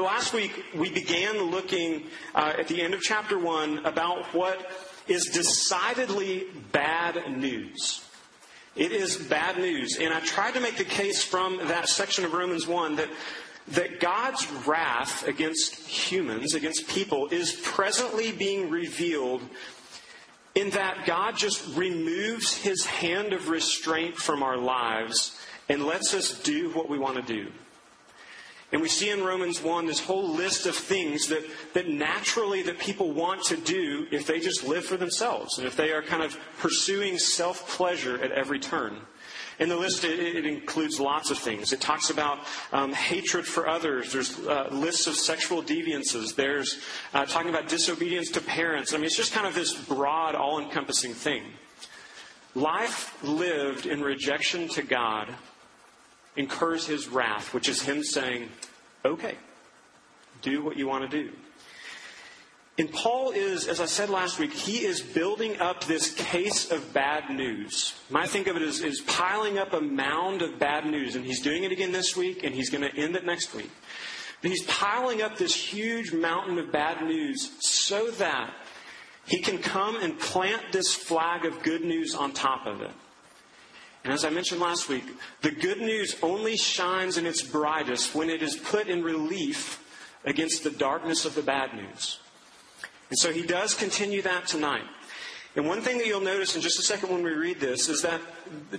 But last week, we began looking uh, at the end of chapter 1 about what is decidedly bad news. It is bad news. And I tried to make the case from that section of Romans 1 that, that God's wrath against humans, against people, is presently being revealed in that God just removes his hand of restraint from our lives and lets us do what we want to do. And we see in Romans 1 this whole list of things that, that naturally that people want to do if they just live for themselves and if they are kind of pursuing self-pleasure at every turn. In the list, it, it includes lots of things. It talks about um, hatred for others. There's uh, lists of sexual deviances. There's uh, talking about disobedience to parents. I mean, it's just kind of this broad, all-encompassing thing. Life lived in rejection to God incurs his wrath, which is him saying, okay, do what you want to do. And Paul is, as I said last week, he is building up this case of bad news. I think of it as, as piling up a mound of bad news, and he's doing it again this week, and he's going to end it next week. But he's piling up this huge mountain of bad news so that he can come and plant this flag of good news on top of it. And as I mentioned last week, the good news only shines in its brightest when it is put in relief against the darkness of the bad news. And so he does continue that tonight. And one thing that you'll notice in just a second when we read this is that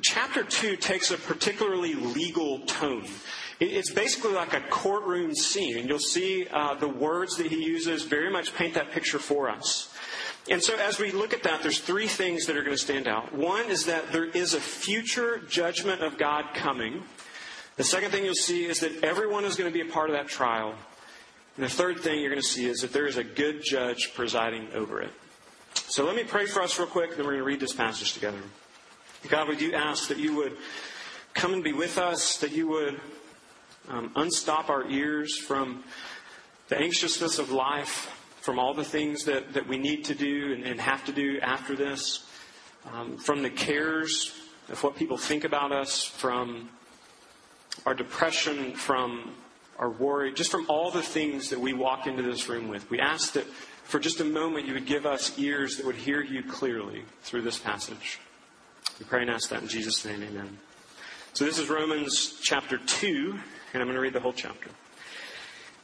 chapter 2 takes a particularly legal tone. It's basically like a courtroom scene. And you'll see uh, the words that he uses very much paint that picture for us. And so as we look at that, there's three things that are going to stand out. One is that there is a future judgment of God coming. The second thing you'll see is that everyone is going to be a part of that trial. And the third thing you're going to see is that there is a good judge presiding over it. So let me pray for us real quick, then we're going to read this passage together. God, we do ask that you would come and be with us, that you would um, unstop our ears from the anxiousness of life, from all the things that, that we need to do and, and have to do after this, um, from the cares of what people think about us, from our depression, from our worry, just from all the things that we walk into this room with. We ask that for just a moment you would give us ears that would hear you clearly through this passage. We pray and ask that in Jesus' name, amen. So this is Romans chapter 2, and I'm going to read the whole chapter.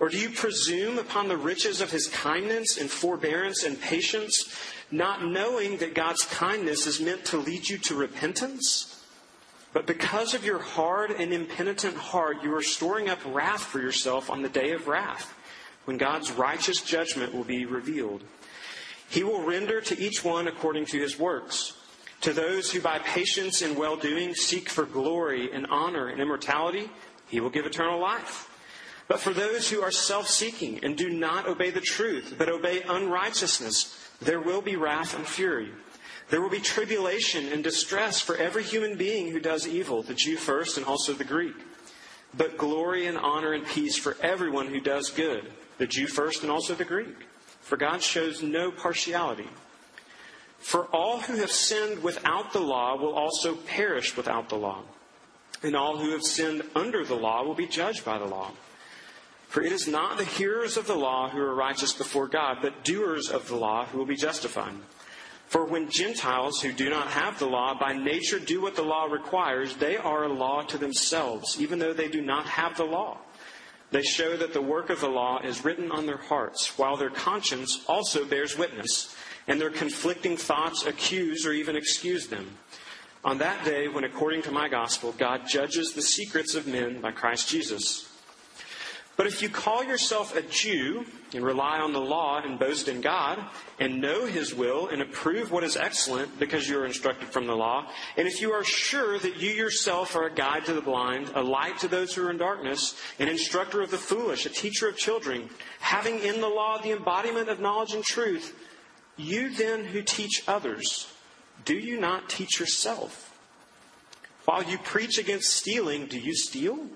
Or do you presume upon the riches of his kindness and forbearance and patience, not knowing that God's kindness is meant to lead you to repentance? But because of your hard and impenitent heart, you are storing up wrath for yourself on the day of wrath, when God's righteous judgment will be revealed. He will render to each one according to his works. To those who by patience and well doing seek for glory and honor and immortality, he will give eternal life. But for those who are self seeking and do not obey the truth, but obey unrighteousness, there will be wrath and fury. There will be tribulation and distress for every human being who does evil, the Jew first and also the Greek. But glory and honor and peace for everyone who does good, the Jew first and also the Greek. For God shows no partiality. For all who have sinned without the law will also perish without the law. And all who have sinned under the law will be judged by the law. For it is not the hearers of the law who are righteous before God, but doers of the law who will be justified. For when Gentiles who do not have the law by nature do what the law requires, they are a law to themselves, even though they do not have the law. They show that the work of the law is written on their hearts, while their conscience also bears witness, and their conflicting thoughts accuse or even excuse them. On that day, when according to my gospel, God judges the secrets of men by Christ Jesus. But if you call yourself a Jew and rely on the law and boast in God and know His will and approve what is excellent because you are instructed from the law, and if you are sure that you yourself are a guide to the blind, a light to those who are in darkness, an instructor of the foolish, a teacher of children, having in the law the embodiment of knowledge and truth, you then who teach others, do you not teach yourself? While you preach against stealing, do you steal?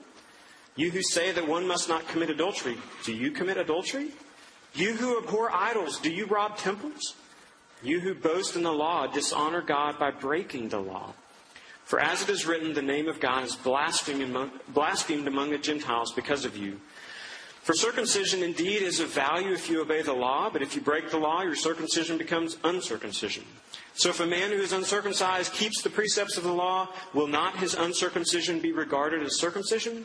You who say that one must not commit adultery, do you commit adultery? You who abhor idols, do you rob temples? You who boast in the law, dishonor God by breaking the law. For as it is written, the name of God is blasphemed among, the Gentiles because of you. For circumcision indeed is of value if you obey the law, but if you break the law, your circumcision becomes uncircumcision. So if a man who is uncircumcised keeps the precepts of the law, will not his uncircumcision be regarded as circumcision?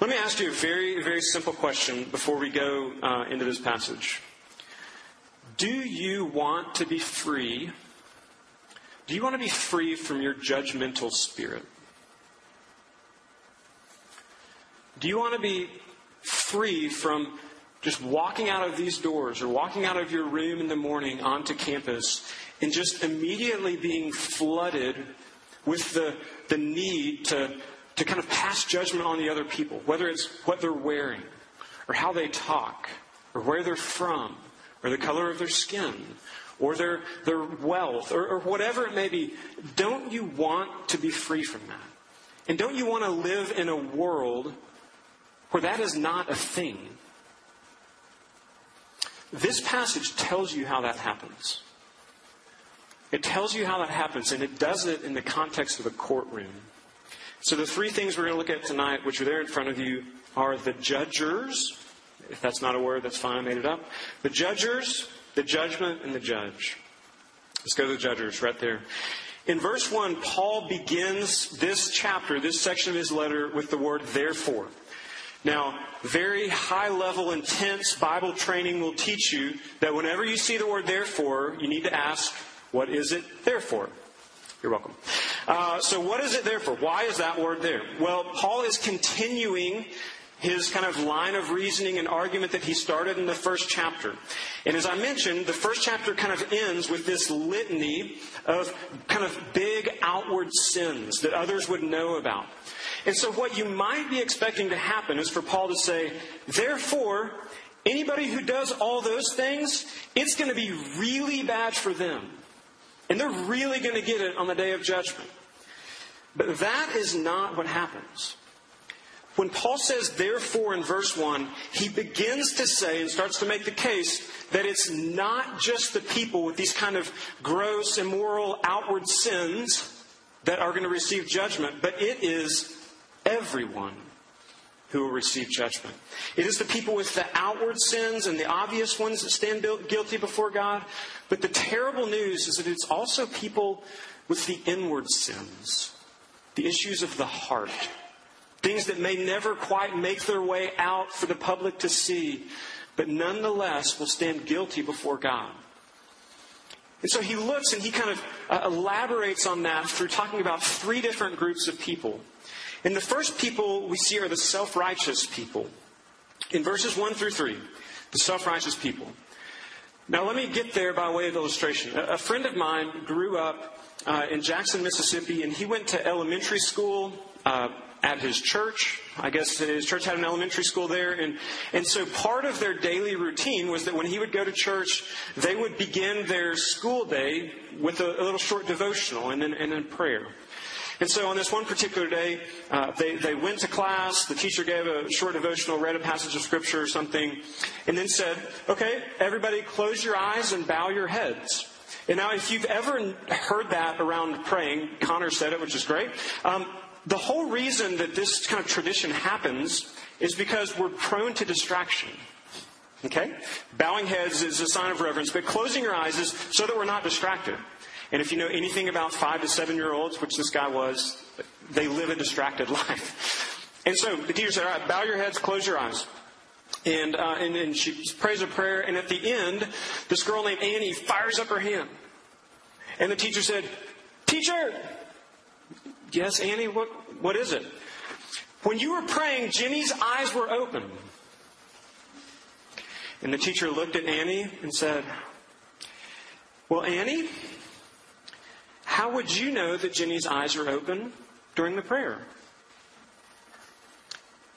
Let me ask you a very, very simple question before we go uh, into this passage. Do you want to be free? Do you want to be free from your judgmental spirit? Do you want to be free from just walking out of these doors or walking out of your room in the morning onto campus and just immediately being flooded with the, the need to to kind of pass judgment on the other people, whether it's what they're wearing, or how they talk, or where they're from, or the color of their skin, or their, their wealth, or, or whatever it may be. Don't you want to be free from that? And don't you want to live in a world where that is not a thing? This passage tells you how that happens. It tells you how that happens, and it does it in the context of a courtroom. So the three things we're going to look at tonight, which are there in front of you, are the judgers. If that's not a word, that's fine, I made it up. The judgers, the judgment, and the judge. Let's go to the judgers right there. In verse 1, Paul begins this chapter, this section of his letter, with the word therefore. Now, very high level, intense Bible training will teach you that whenever you see the word therefore, you need to ask, what is it there for? You're welcome. Uh, so, what is it there for? Why is that word there? Well, Paul is continuing his kind of line of reasoning and argument that he started in the first chapter. And as I mentioned, the first chapter kind of ends with this litany of kind of big outward sins that others would know about. And so, what you might be expecting to happen is for Paul to say, therefore, anybody who does all those things, it's going to be really bad for them. And they're really going to get it on the day of judgment. But that is not what happens. When Paul says, therefore, in verse 1, he begins to say and starts to make the case that it's not just the people with these kind of gross, immoral, outward sins that are going to receive judgment, but it is everyone who will receive judgment. It is the people with the outward sins and the obvious ones that stand guilty before God. But the terrible news is that it's also people with the inward sins, the issues of the heart, things that may never quite make their way out for the public to see, but nonetheless will stand guilty before God. And so he looks and he kind of uh, elaborates on that through talking about three different groups of people. And the first people we see are the self righteous people. In verses 1 through 3, the self righteous people. Now, let me get there by way of illustration. A, friend of mine grew up uh, in Jackson, Mississippi, and he went to elementary school uh, at his church. I guess his church had an elementary school there. And, and so part of their daily routine was that when he would go to church, they would begin their school day with a, a little short devotional and then, and then prayer. And so on this one particular day, uh, they, they went to class, the teacher gave a short devotional, read a passage of scripture or something, and then said, okay, everybody close your eyes and bow your heads. And now, if you've ever heard that around praying, Connor said it, which is great. Um, the whole reason that this kind of tradition happens is because we're prone to distraction. Okay? Bowing heads is a sign of reverence, but closing your eyes is so that we're not distracted. And if you know anything about five to seven year olds, which this guy was, they live a distracted life. And so the teacher said, all right, bow your heads, close your eyes. And, uh, and, and she prays a prayer, and at the end, this girl named Annie fires up her hand. And the teacher said, Teacher! Yes, Annie, what, what is it? When you were praying, Jenny's eyes were open. And the teacher looked at Annie and said, Well, Annie, how would you know that Jenny's eyes are open during the prayer?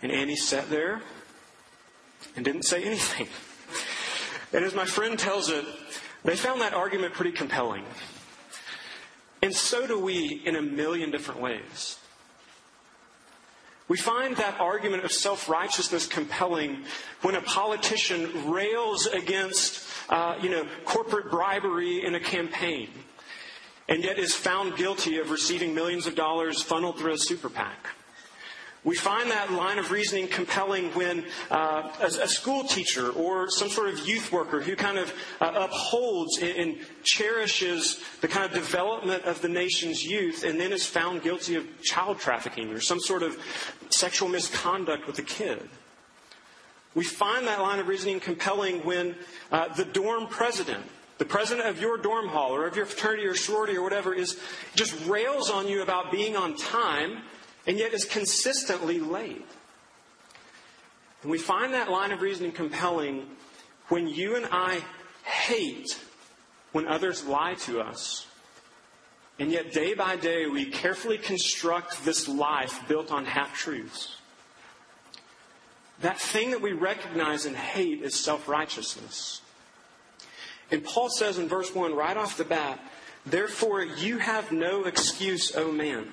And Annie sat there and didn't say anything. And as my friend tells it, they found that argument pretty compelling. And so do we in a million different ways. We find that argument of self righteousness compelling when a politician rails against, uh, you know, corporate bribery in a campaign, and yet is found guilty of receiving millions of dollars funneled through a super PAC. We find that line of reasoning compelling when uh, a, a, school teacher or some sort of youth worker who kind of uh, upholds and, and, cherishes the kind of development of the nation's youth and then is found guilty of child trafficking or some sort of sexual misconduct with a kid. We find that line of reasoning compelling when uh, the dorm president the president of your dorm hall or of your fraternity or sorority or whatever is just rails on you about being on time and yet is consistently late. And we find that line of reasoning compelling when you and I hate when others lie to us. And yet, day by day, we carefully construct this life built on half truths. That thing that we recognize and hate is self righteousness. And Paul says in verse 1, right off the bat, Therefore, you have no excuse, O man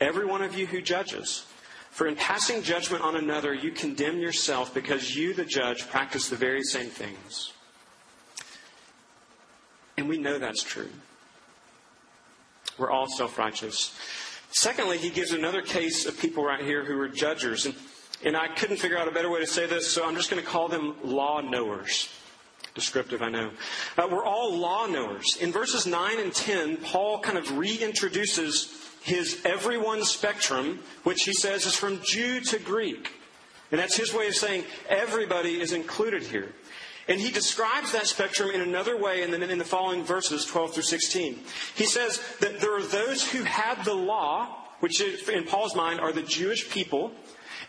every one of you who judges. For in passing judgment on another, you condemn yourself because you, the judge, practice the very same things. And we know that's true. We're all self righteous. Secondly, he gives another case of people right here who are judges. And, and I couldn't figure out a better way to say this, so I'm just going to call them law knowers. Descriptive, I know. Uh, we're all law knowers. In verses 9 and 10, Paul kind of reintroduces his everyone spectrum, which he says is from Jew to Greek. And that's his way of saying everybody is included here. And he describes that spectrum in another way in the, in the following verses, 12 through 16. He says that there are those who had the law, which in Paul's mind are the Jewish people,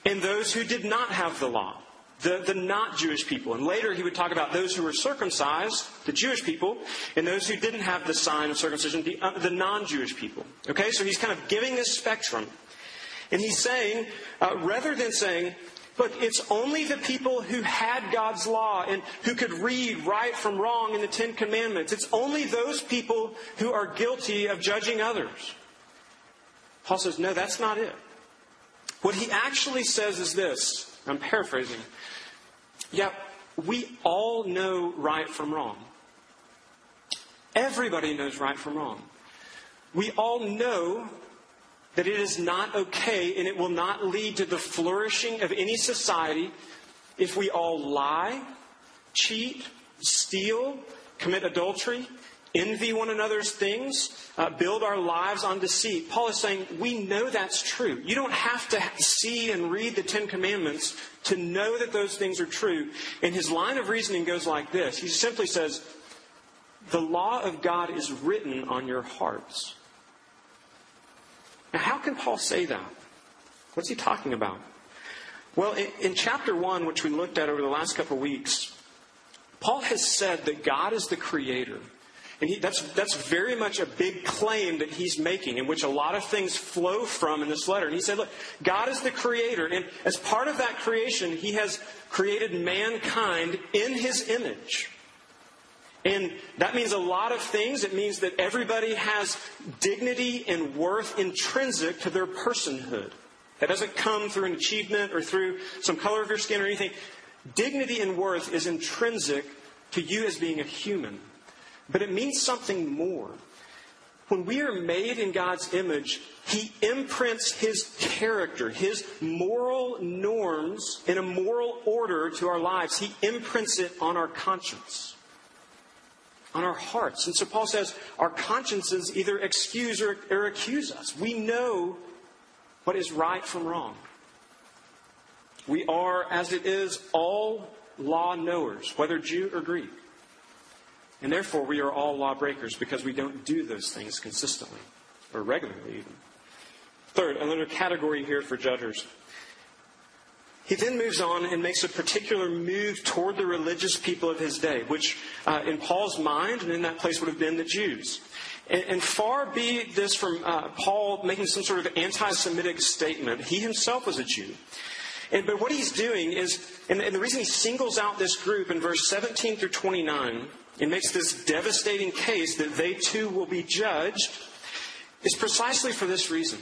and those who did not have the law the, the not Jewish people. And later he would talk about those who were circumcised, the Jewish people, and those who didn't have the sign of circumcision, the, uh, the non Jewish people. Okay, so he's kind of giving this spectrum. And he's saying, uh, rather than saying, Look, it's only the people who had God's law and who could read right from wrong in the Ten Commandments. It's only those people who are guilty of judging others. Paul says, no, that's not it. What he actually says is this I'm paraphrasing. Yeah, we all know right from wrong. Everybody knows right from wrong. We all know that it is not okay and it will not lead to the flourishing of any society if we all lie, cheat, steal, commit adultery, envy one another's things, uh, build our lives on deceit. Paul is saying we know that's true. You don't have to see and read the Ten Commandments to know that those things are true. And his line of reasoning goes like this He simply says, The law of God is written on your hearts. Now, how can Paul say that? What's he talking about? Well, in, in chapter 1, which we looked at over the last couple of weeks, Paul has said that God is the creator. And he, that's, that's very much a big claim that he's making, in which a lot of things flow from in this letter. And he said, Look, God is the creator, and as part of that creation, he has created mankind in his image. And that means a lot of things. It means that everybody has dignity and worth intrinsic to their personhood. That doesn't come through an achievement or through some color of your skin or anything. Dignity and worth is intrinsic to you as being a human. But it means something more. when we are made in God's image, He imprints His character, His moral norms in a moral order to our lives. He imprints it on our conscience, on our hearts. And so Paul says our consciences either excuse or, or accuse us. We know what is right from wrong. We are, as it is, all law knowers, whether Jew or Greek. And therefore, we are all lawbreakers because we don't do those things consistently or regularly, even. Third, another category here for judges. He then moves on and makes a particular move toward the religious people of his day, which uh, in Paul's mind and in that place would have been the Jews. And, and far be this from uh, Paul making some sort of anti Semitic statement. He himself was a Jew. And, but what he's doing is, and, and the reason he singles out this group in verse 17 through 29 and makes this devastating case that they too will be judged is precisely for this reason.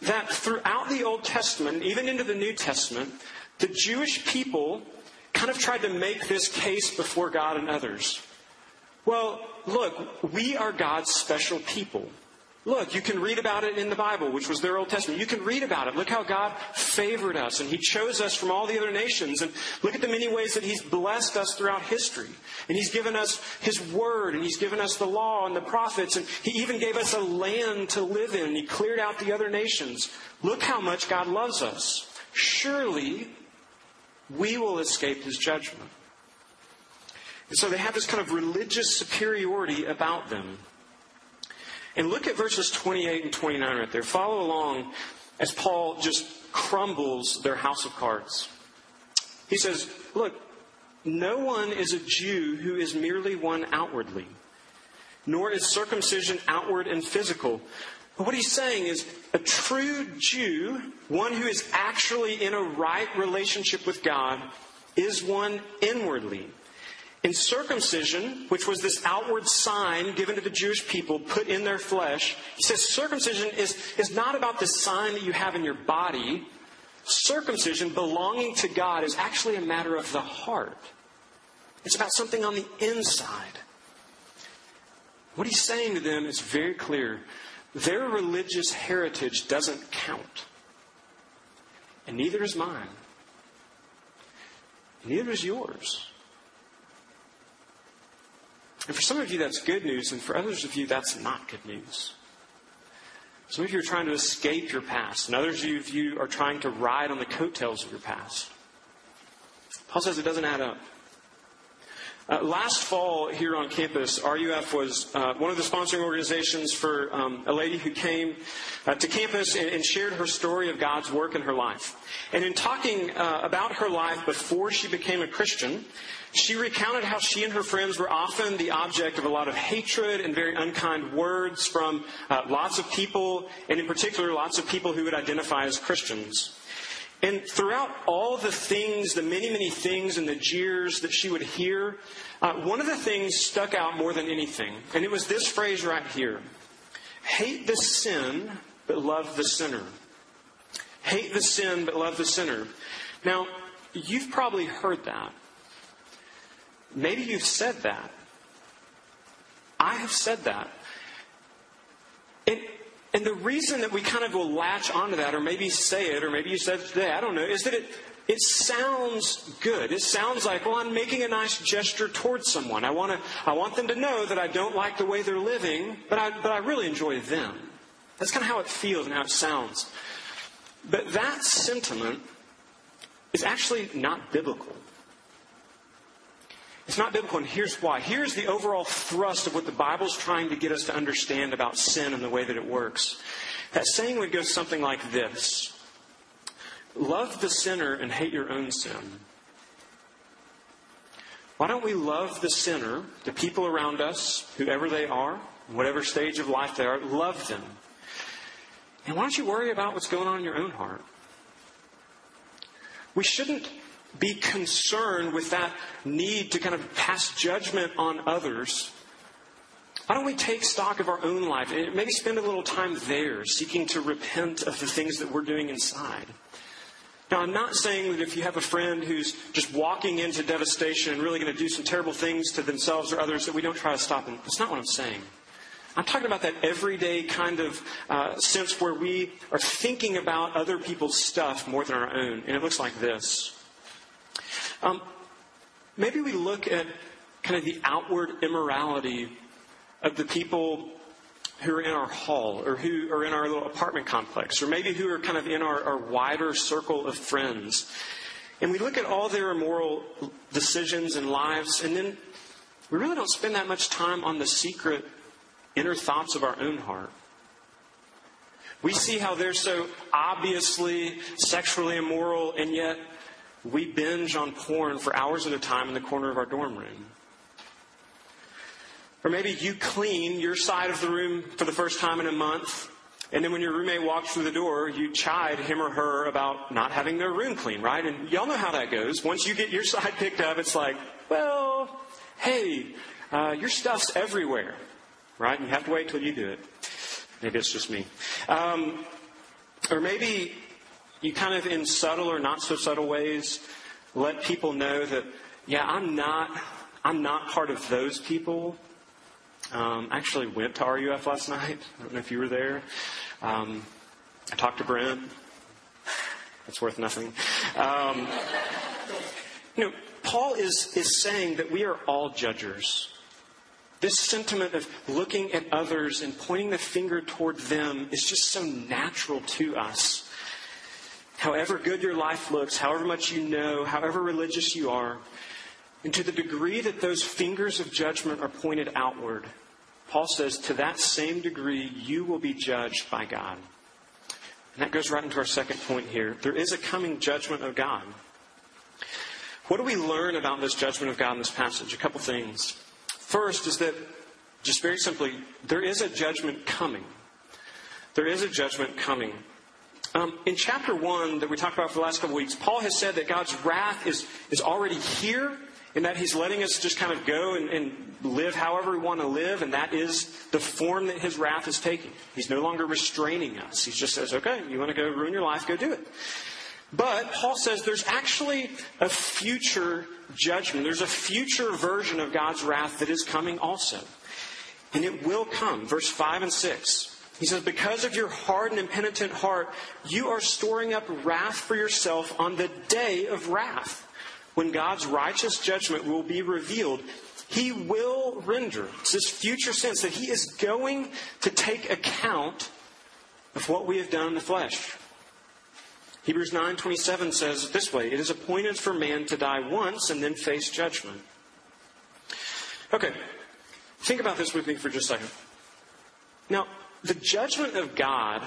That throughout the Old Testament, even into the New Testament, the Jewish people kind of tried to make this case before God and others. Well, look, we are God's special people. Look, you can read about it in the Bible, which was their Old Testament. You can read about it. Look how God favored us and He chose us from all the other nations. And look at the many ways that He's blessed us throughout history. And He's given us His Word and He's given us the law and the prophets. And He even gave us a land to live in. He cleared out the other nations. Look how much God loves us. Surely we will escape His judgment. And so they have this kind of religious superiority about them. And look at verses 28 and 29 right there. Follow along as Paul just crumbles their house of cards. He says, Look, no one is a Jew who is merely one outwardly, nor is circumcision outward and physical. But what he's saying is a true Jew, one who is actually in a right relationship with God, is one inwardly. In circumcision, which was this outward sign given to the Jewish people, put in their flesh, he says circumcision is, is not about the sign that you have in your body. Circumcision, belonging to God, is actually a matter of the heart. It's about something on the inside. What he's saying to them is very clear. Their religious heritage doesn't count. And neither is mine. Neither is yours. And for some of you, that's good news, and for others of you, that's not good news. Some of you are trying to escape your past, and others of you are trying to ride on the coattails of your past. Paul says it doesn't add up. Uh, last fall here on campus, RUF was uh, one of the sponsoring organizations for um, a lady who came uh, to campus and, and, shared her story of God's work in her life. And in talking uh, about her life before she became a Christian, she recounted how she and her friends were often the object of a lot of hatred and very unkind words from uh, lots of people, and in particular, lots of people who would identify as Christians. And throughout all the things, the many, many things and the jeers that she would hear, uh, one of the things stuck out more than anything, and it was this phrase right here Hate the sin, but love the sinner. Hate the sin, but love the sinner. Now, you've probably heard that. Maybe you've said that. I have said that. And the reason that we kind of will latch onto that, or maybe say it, or maybe you said it today, I don't know, is that it, it sounds good. It sounds like, well, I'm making a nice gesture towards someone. I want to, I want them to know that I don't like the way they're living, but I, but I really enjoy them. That's kind of how it feels and how it sounds. But that sentiment is actually not biblical. It's not biblical, and here's why. Here's the overall thrust of what the Bible's trying to get us to understand about sin and the way that it works. That saying would go something like this Love the sinner and hate your own sin. Why don't we love the sinner, the people around us, whoever they are, whatever stage of life they are, love them. And why don't you worry about what's going on in your own heart? We shouldn't be concerned with that need to kind of pass judgment on others, why don't we take stock of our own life and maybe spend a little time there seeking to repent of the things that we're doing inside? Now, I'm not saying that if you have a friend who's just walking into devastation and really going to do some terrible things to themselves or others, that we don't try to stop them. That's not what I'm saying. I'm talking about that everyday kind of uh, sense where we are thinking about other people's stuff more than our own. And it looks like this. Um, maybe we look at kind of the outward immorality of the people who are in our hall or who are in our little apartment complex or maybe who are kind of in our, our wider circle of friends. And we look at all their immoral decisions and lives, and then we really don't spend that much time on the secret inner thoughts of our own heart. We see how they're so obviously sexually immoral, and yet we binge on porn for hours at a time in the corner of our dorm room. Or maybe you clean your side of the room for the first time in a month, and then when your roommate walks through the door, you chide him or her about not having their room clean, right? And y'all know how that goes. Once you get your side picked up, it's like, well, hey, uh, your stuff's everywhere, right? And you have to wait until you do it. Maybe it's just me. Um, or maybe you kind of, in subtle or not so subtle ways, let people know that, yeah, I'm not, I'm not part of those people. Um, I actually went to RUF last night. I don't know if you were there. Um, I talked to Brent. That's worth nothing. Um, you know, Paul is, is saying that we are all judgers. This sentiment of looking at others and pointing the finger toward them is just so natural to us. However good your life looks, however much you know, however religious you are, and to the degree that those fingers of judgment are pointed outward, Paul says, to that same degree, you will be judged by God. And that goes right into our second point here. There is a coming judgment of God. What do we learn about this judgment of God in this passage? A couple things. First is that, just very simply, there is a judgment coming. There is a judgment coming. Um, in chapter 1 that we talked about for the last couple weeks, Paul has said that God's wrath is, is already here and that he's letting us just kind of go and, and live however we want to live, and that is the form that his wrath is taking. He's no longer restraining us. He just says, okay, you want to go ruin your life, go do it. But Paul says there's actually a future judgment. There's a future version of God's wrath that is coming also. And it will come. Verse 5 and 6. He says, Because of your hard and impenitent heart, you are storing up wrath for yourself on the day of wrath. When God's righteous judgment will be revealed, he will render. It's this future sense that he is going to take account of what we have done in the flesh. Hebrews 9:27 says this way, it is appointed for man to die once and then face judgment. Okay. Think about this with me for just a second. Now, the judgment of God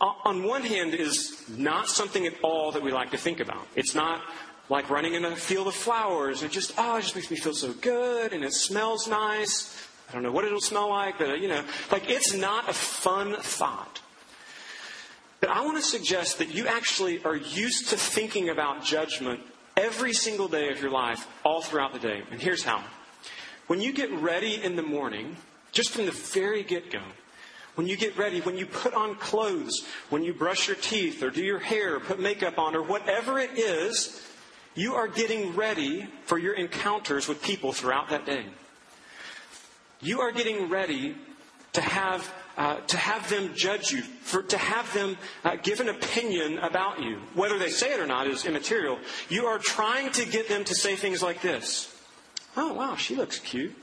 on one hand is not something at all that we like to think about. It's not like running in a field of flowers. It just, oh, it just makes me feel so good and it smells nice. I don't know what it'll smell like, but uh, you know, like it's not a fun thought. But I want to suggest that you actually are used to thinking about judgment every single day of your life, all throughout the day. And here's how. When you get ready in the morning, just from the very get go, when you get ready, when you put on clothes, when you brush your teeth or do your hair, put makeup on, or whatever it is, you are getting ready for your encounters with people throughout that day. You are getting ready to have uh, to have them judge you, for, to have them uh, give an opinion about you. Whether they say it or not is immaterial. You are trying to get them to say things like this Oh, wow, she looks cute.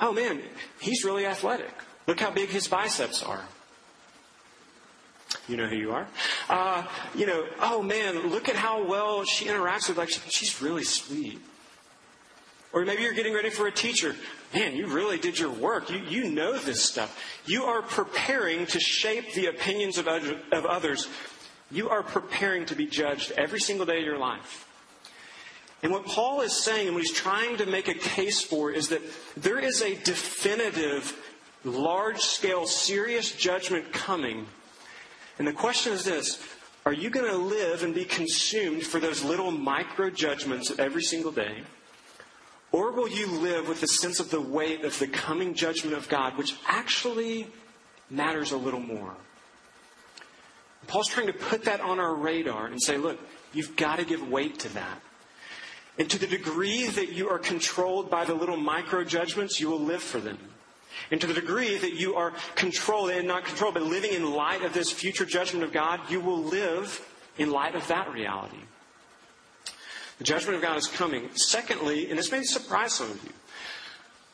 Oh, man, he's really athletic. Look how big his biceps are. You know who you are. Uh, you know, oh man, look at how well she interacts with. Like, she's really sweet. Or maybe you're getting ready for a teacher. Man, you really did your work. You, you know this stuff. You are preparing to shape the opinions of, other, of others. You are preparing to be judged every single day of your life. And what Paul is saying, and what he's trying to make a case for, is that there is a definitive, large scale, serious judgment coming. And the question is this Are you going to live and be consumed for those little micro judgments every single day? Or will you live with the sense of the weight of the coming judgment of God, which actually matters a little more? Paul's trying to put that on our radar and say, look, you've got to give weight to that. And to the degree that you are controlled by the little micro judgments, you will live for them. And to the degree that you are controlled, and not controlled, but living in light of this future judgment of God, you will live in light of that reality. The judgment of God is coming. Secondly, and this may surprise some of you,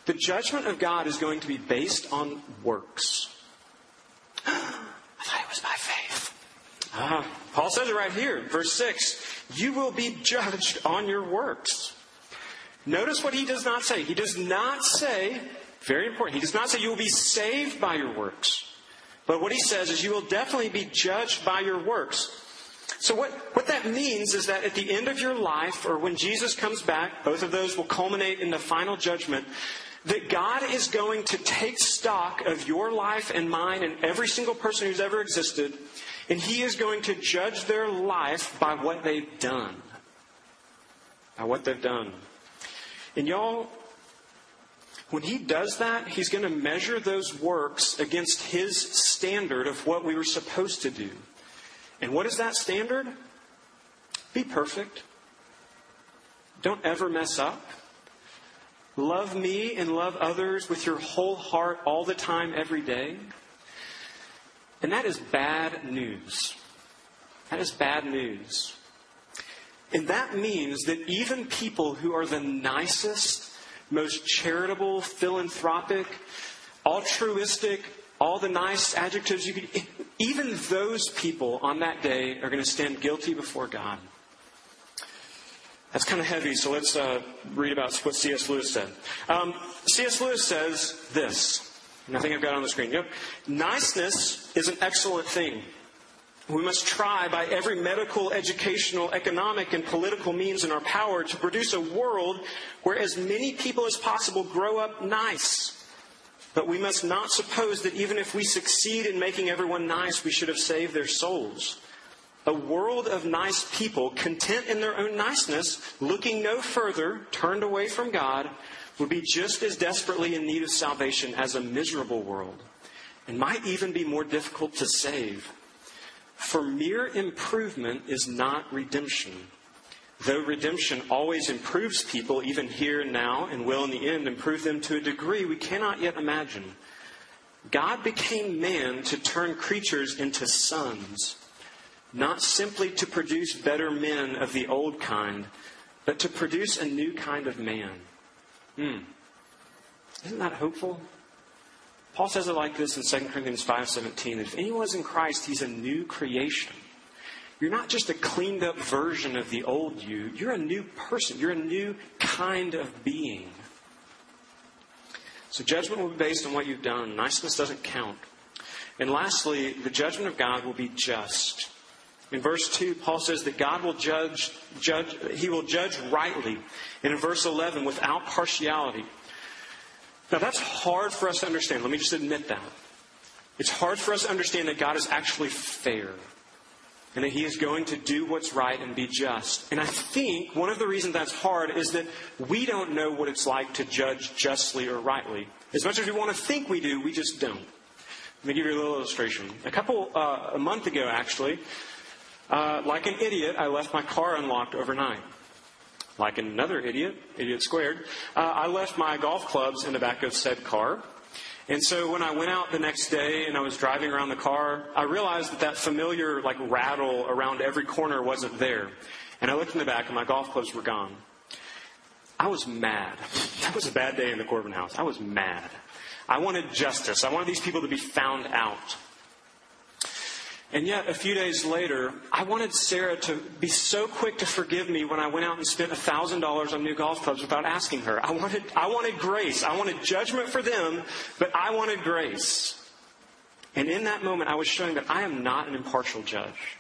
the judgment of God is going to be based on works. I thought it was by faith. Ah, Paul says it right here, verse 6 You will be judged on your works. Notice what he does not say. He does not say, very important, he does not say you will be saved by your works. But what he says is you will definitely be judged by your works. So, what, what that means is that at the end of your life, or when Jesus comes back, both of those will culminate in the final judgment, that God is going to take stock of your life and mine and every single person who's ever existed, and He is going to judge their life by what they've done. By what they've done. And y'all, when He does that, He's going to measure those works against His standard of what we were supposed to do. And what is that standard? Be perfect. Don't ever mess up. Love me and love others with your whole heart all the time, every day. And that is bad news. That is bad news. And that means that even people who are the nicest, most charitable, philanthropic, altruistic, all the nice adjectives you could, even those people on that day are going to stand guilty before God. That's kind of heavy, so let's uh, read about what C.S. Lewis said. Um, C.S. Lewis says this, and I think I've got it on the screen. Yep. Niceness is an excellent thing. We must try by every medical, educational, economic, and political means in our power to produce a world where as many people as possible grow up nice but we must not suppose that even if we succeed in making everyone nice, we should have saved their souls. A world of nice people, content in their own niceness, looking no further, turned away from God, would be just as desperately in need of salvation as a miserable world, and might even be more difficult to save. For mere improvement is not redemption. Though redemption always improves people, even here and now, and will in the end improve them to a degree we cannot yet imagine, God became man to turn creatures into sons, not simply to produce better men of the old kind, but to produce a new kind of man. Hmm. Isn't that hopeful? Paul says it like this in 2 Corinthians 5:17 if anyone is in Christ, he's a new creation. You're not just a cleaned up version of the old you. You're a new person. You're a new kind of being. So judgment will be based on what you've done. Niceness doesn't count. And lastly, the judgment of God will be just. In verse 2, Paul says that God will judge, judge, he will judge rightly. And in verse 11, without partiality. Now that's hard for us to understand. Let me just admit that. It's hard for us to understand that God is actually fair and that he is going to do what's right and be just. And I think one of the reasons that's hard is that we don't know what it's like to judge justly or rightly. As much as we want to think we do, we just don't. Let me give you a little illustration. A couple, uh, a month ago actually, uh, like an idiot, I left my car unlocked overnight. Like another idiot, idiot squared, uh, I left my golf clubs in the back of said car. And so when I went out the next day and I was driving around the car, I realized that that familiar like rattle around every corner wasn't there. And I looked in the back and my golf clubs were gone. I was mad. That was a bad day in the Corbin house. I was mad. I wanted justice. I wanted these people to be found out. And yet, a few days later, I wanted Sarah to be so quick to forgive me when I went out and spent $1,000 on new golf clubs without asking her. I wanted, I wanted grace. I wanted judgment for them, but I wanted grace. And in that moment, I was showing that I am not an impartial judge.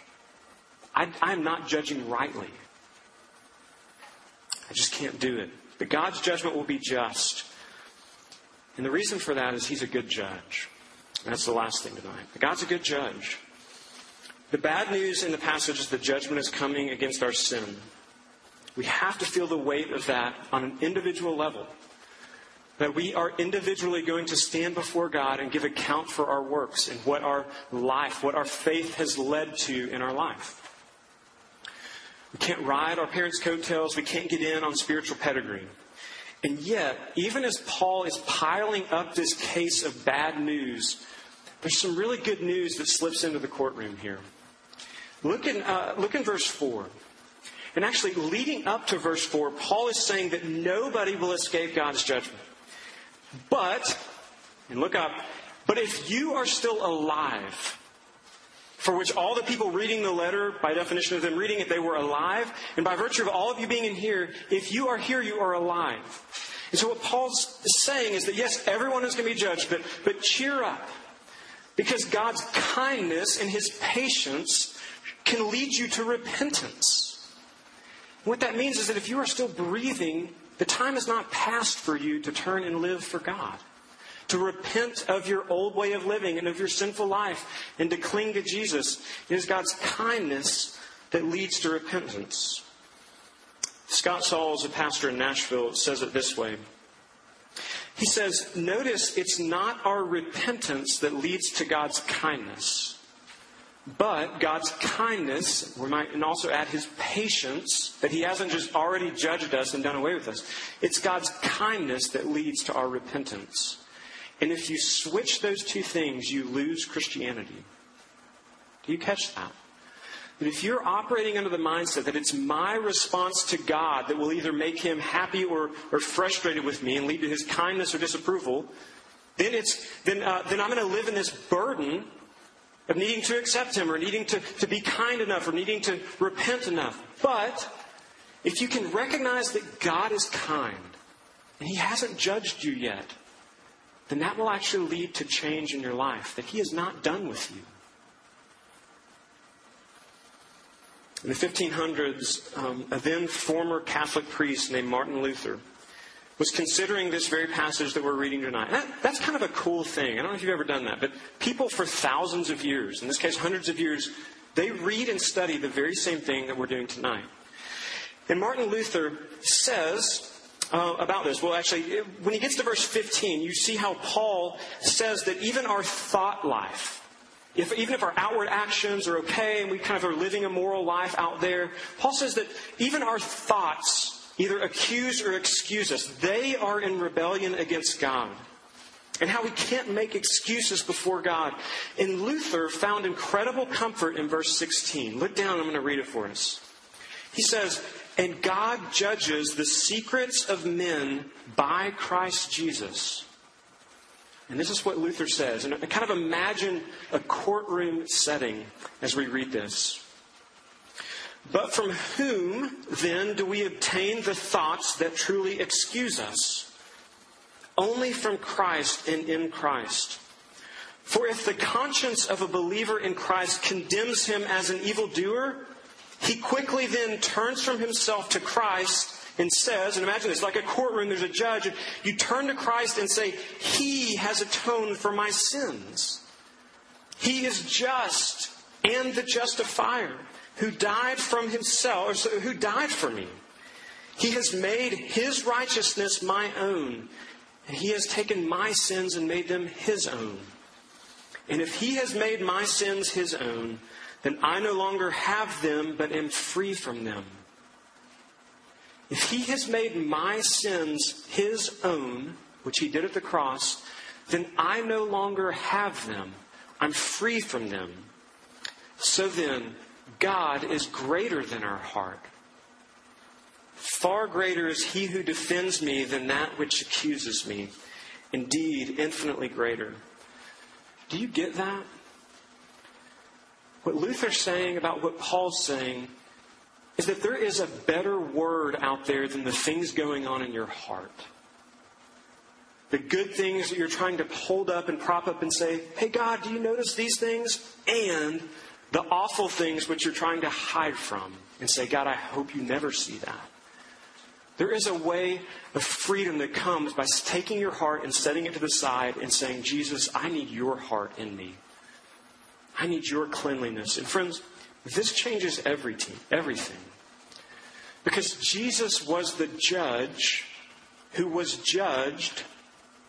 I, I am not judging rightly. I just can't do it. But God's judgment will be just. And the reason for that is He's a good judge. that's the last thing tonight. God's a good judge. The bad news in the passage is that judgment is coming against our sin. We have to feel the weight of that on an individual level. That we are individually going to stand before God and give account for our works and what our life, what our faith has led to in our life. We can't ride our parents' coattails. We can't get in on spiritual pedigree. And yet, even as Paul is piling up this case of bad news, there's some really good news that slips into the courtroom here. Look in, uh, look in verse 4. And actually, leading up to verse 4, Paul is saying that nobody will escape God's judgment. But, and look up, but if you are still alive, for which all the people reading the letter, by definition of them reading it, they were alive. And by virtue of all of you being in here, if you are here, you are alive. And so what Paul's saying is that yes, everyone is going to be judged, but, but cheer up. Because God's kindness and his patience can lead you to repentance. What that means is that if you are still breathing, the time is not past for you to turn and live for God to repent of your old way of living and of your sinful life and to cling to Jesus. It is God's kindness that leads to repentance. Scott Sauls, a pastor in Nashville, says it this way. He says, Notice it's not our repentance that leads to God's kindness, but God's kindness, we might and also add his patience, that he hasn't just already judged us and done away with us. It's God's kindness that leads to our repentance. And if you switch those two things, you lose Christianity. Do you catch that? That if you're operating under the mindset that it's my response to God that will either make him happy or, or frustrated with me and lead to his kindness or disapproval, then, it's, then, uh, then I'm going to live in this burden of needing to accept him or needing to, to be kind enough or needing to repent enough. But if you can recognize that God is kind and he hasn't judged you yet, then that will actually lead to change in your life, that He is not done with you. In the 1500s, um, a then former Catholic priest named Martin Luther was considering this very passage that we're reading tonight. That, that's kind of a cool thing. I don't know if you've ever done that, but people for thousands of years, in this case hundreds of years, they read and study the very same thing that we're doing tonight. And Martin Luther says uh, about this? Well, actually, when he gets to verse 15, you see how Paul says that even our thought life, if, even if our outward actions are okay and we kind of are living a moral life out there, Paul says that even our thoughts either accuse or excuse us. They are in rebellion against God. And how we can't make excuses before God. And Luther found incredible comfort in verse 16. Look down, I'm going to read it for us. He says, and God judges the secrets of men by Christ Jesus. And this is what Luther says. And kind of imagine a courtroom setting as we read this. But from whom then do we obtain the thoughts that truly excuse us? Only from Christ and in Christ. For if the conscience of a believer in Christ condemns him as an evildoer, he quickly then turns from himself to Christ and says, and imagine this, like a courtroom, there's a judge, and you turn to Christ and say, He has atoned for my sins. He is just and the justifier who died from himself, who died for me. He has made his righteousness my own, and he has taken my sins and made them his own. And if he has made my sins his own, then I no longer have them, but am free from them. If he has made my sins his own, which he did at the cross, then I no longer have them. I'm free from them. So then, God is greater than our heart. Far greater is he who defends me than that which accuses me. Indeed, infinitely greater. Do you get that? What Luther's saying about what Paul's saying is that there is a better word out there than the things going on in your heart. The good things that you're trying to hold up and prop up and say, hey, God, do you notice these things? And the awful things which you're trying to hide from and say, God, I hope you never see that. There is a way of freedom that comes by taking your heart and setting it to the side and saying, Jesus, I need your heart in me. I need your cleanliness. And friends, this changes everything, everything. Because Jesus was the judge who was judged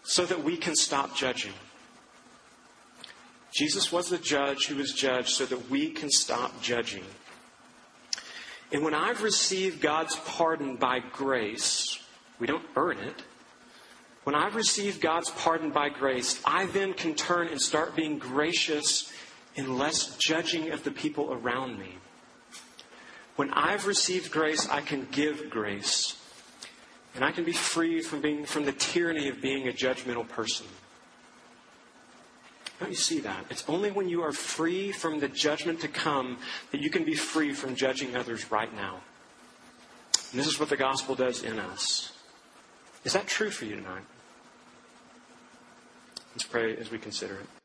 so that we can stop judging. Jesus was the judge who was judged so that we can stop judging. And when I've received God's pardon by grace, we don't earn it. When I've received God's pardon by grace, I then can turn and start being gracious and less judging of the people around me. When I've received grace, I can give grace. And I can be free from being from the tyranny of being a judgmental person. Don't you see that? It's only when you are free from the judgment to come that you can be free from judging others right now. And this is what the gospel does in us. Is that true for you tonight? Let's pray as we consider it.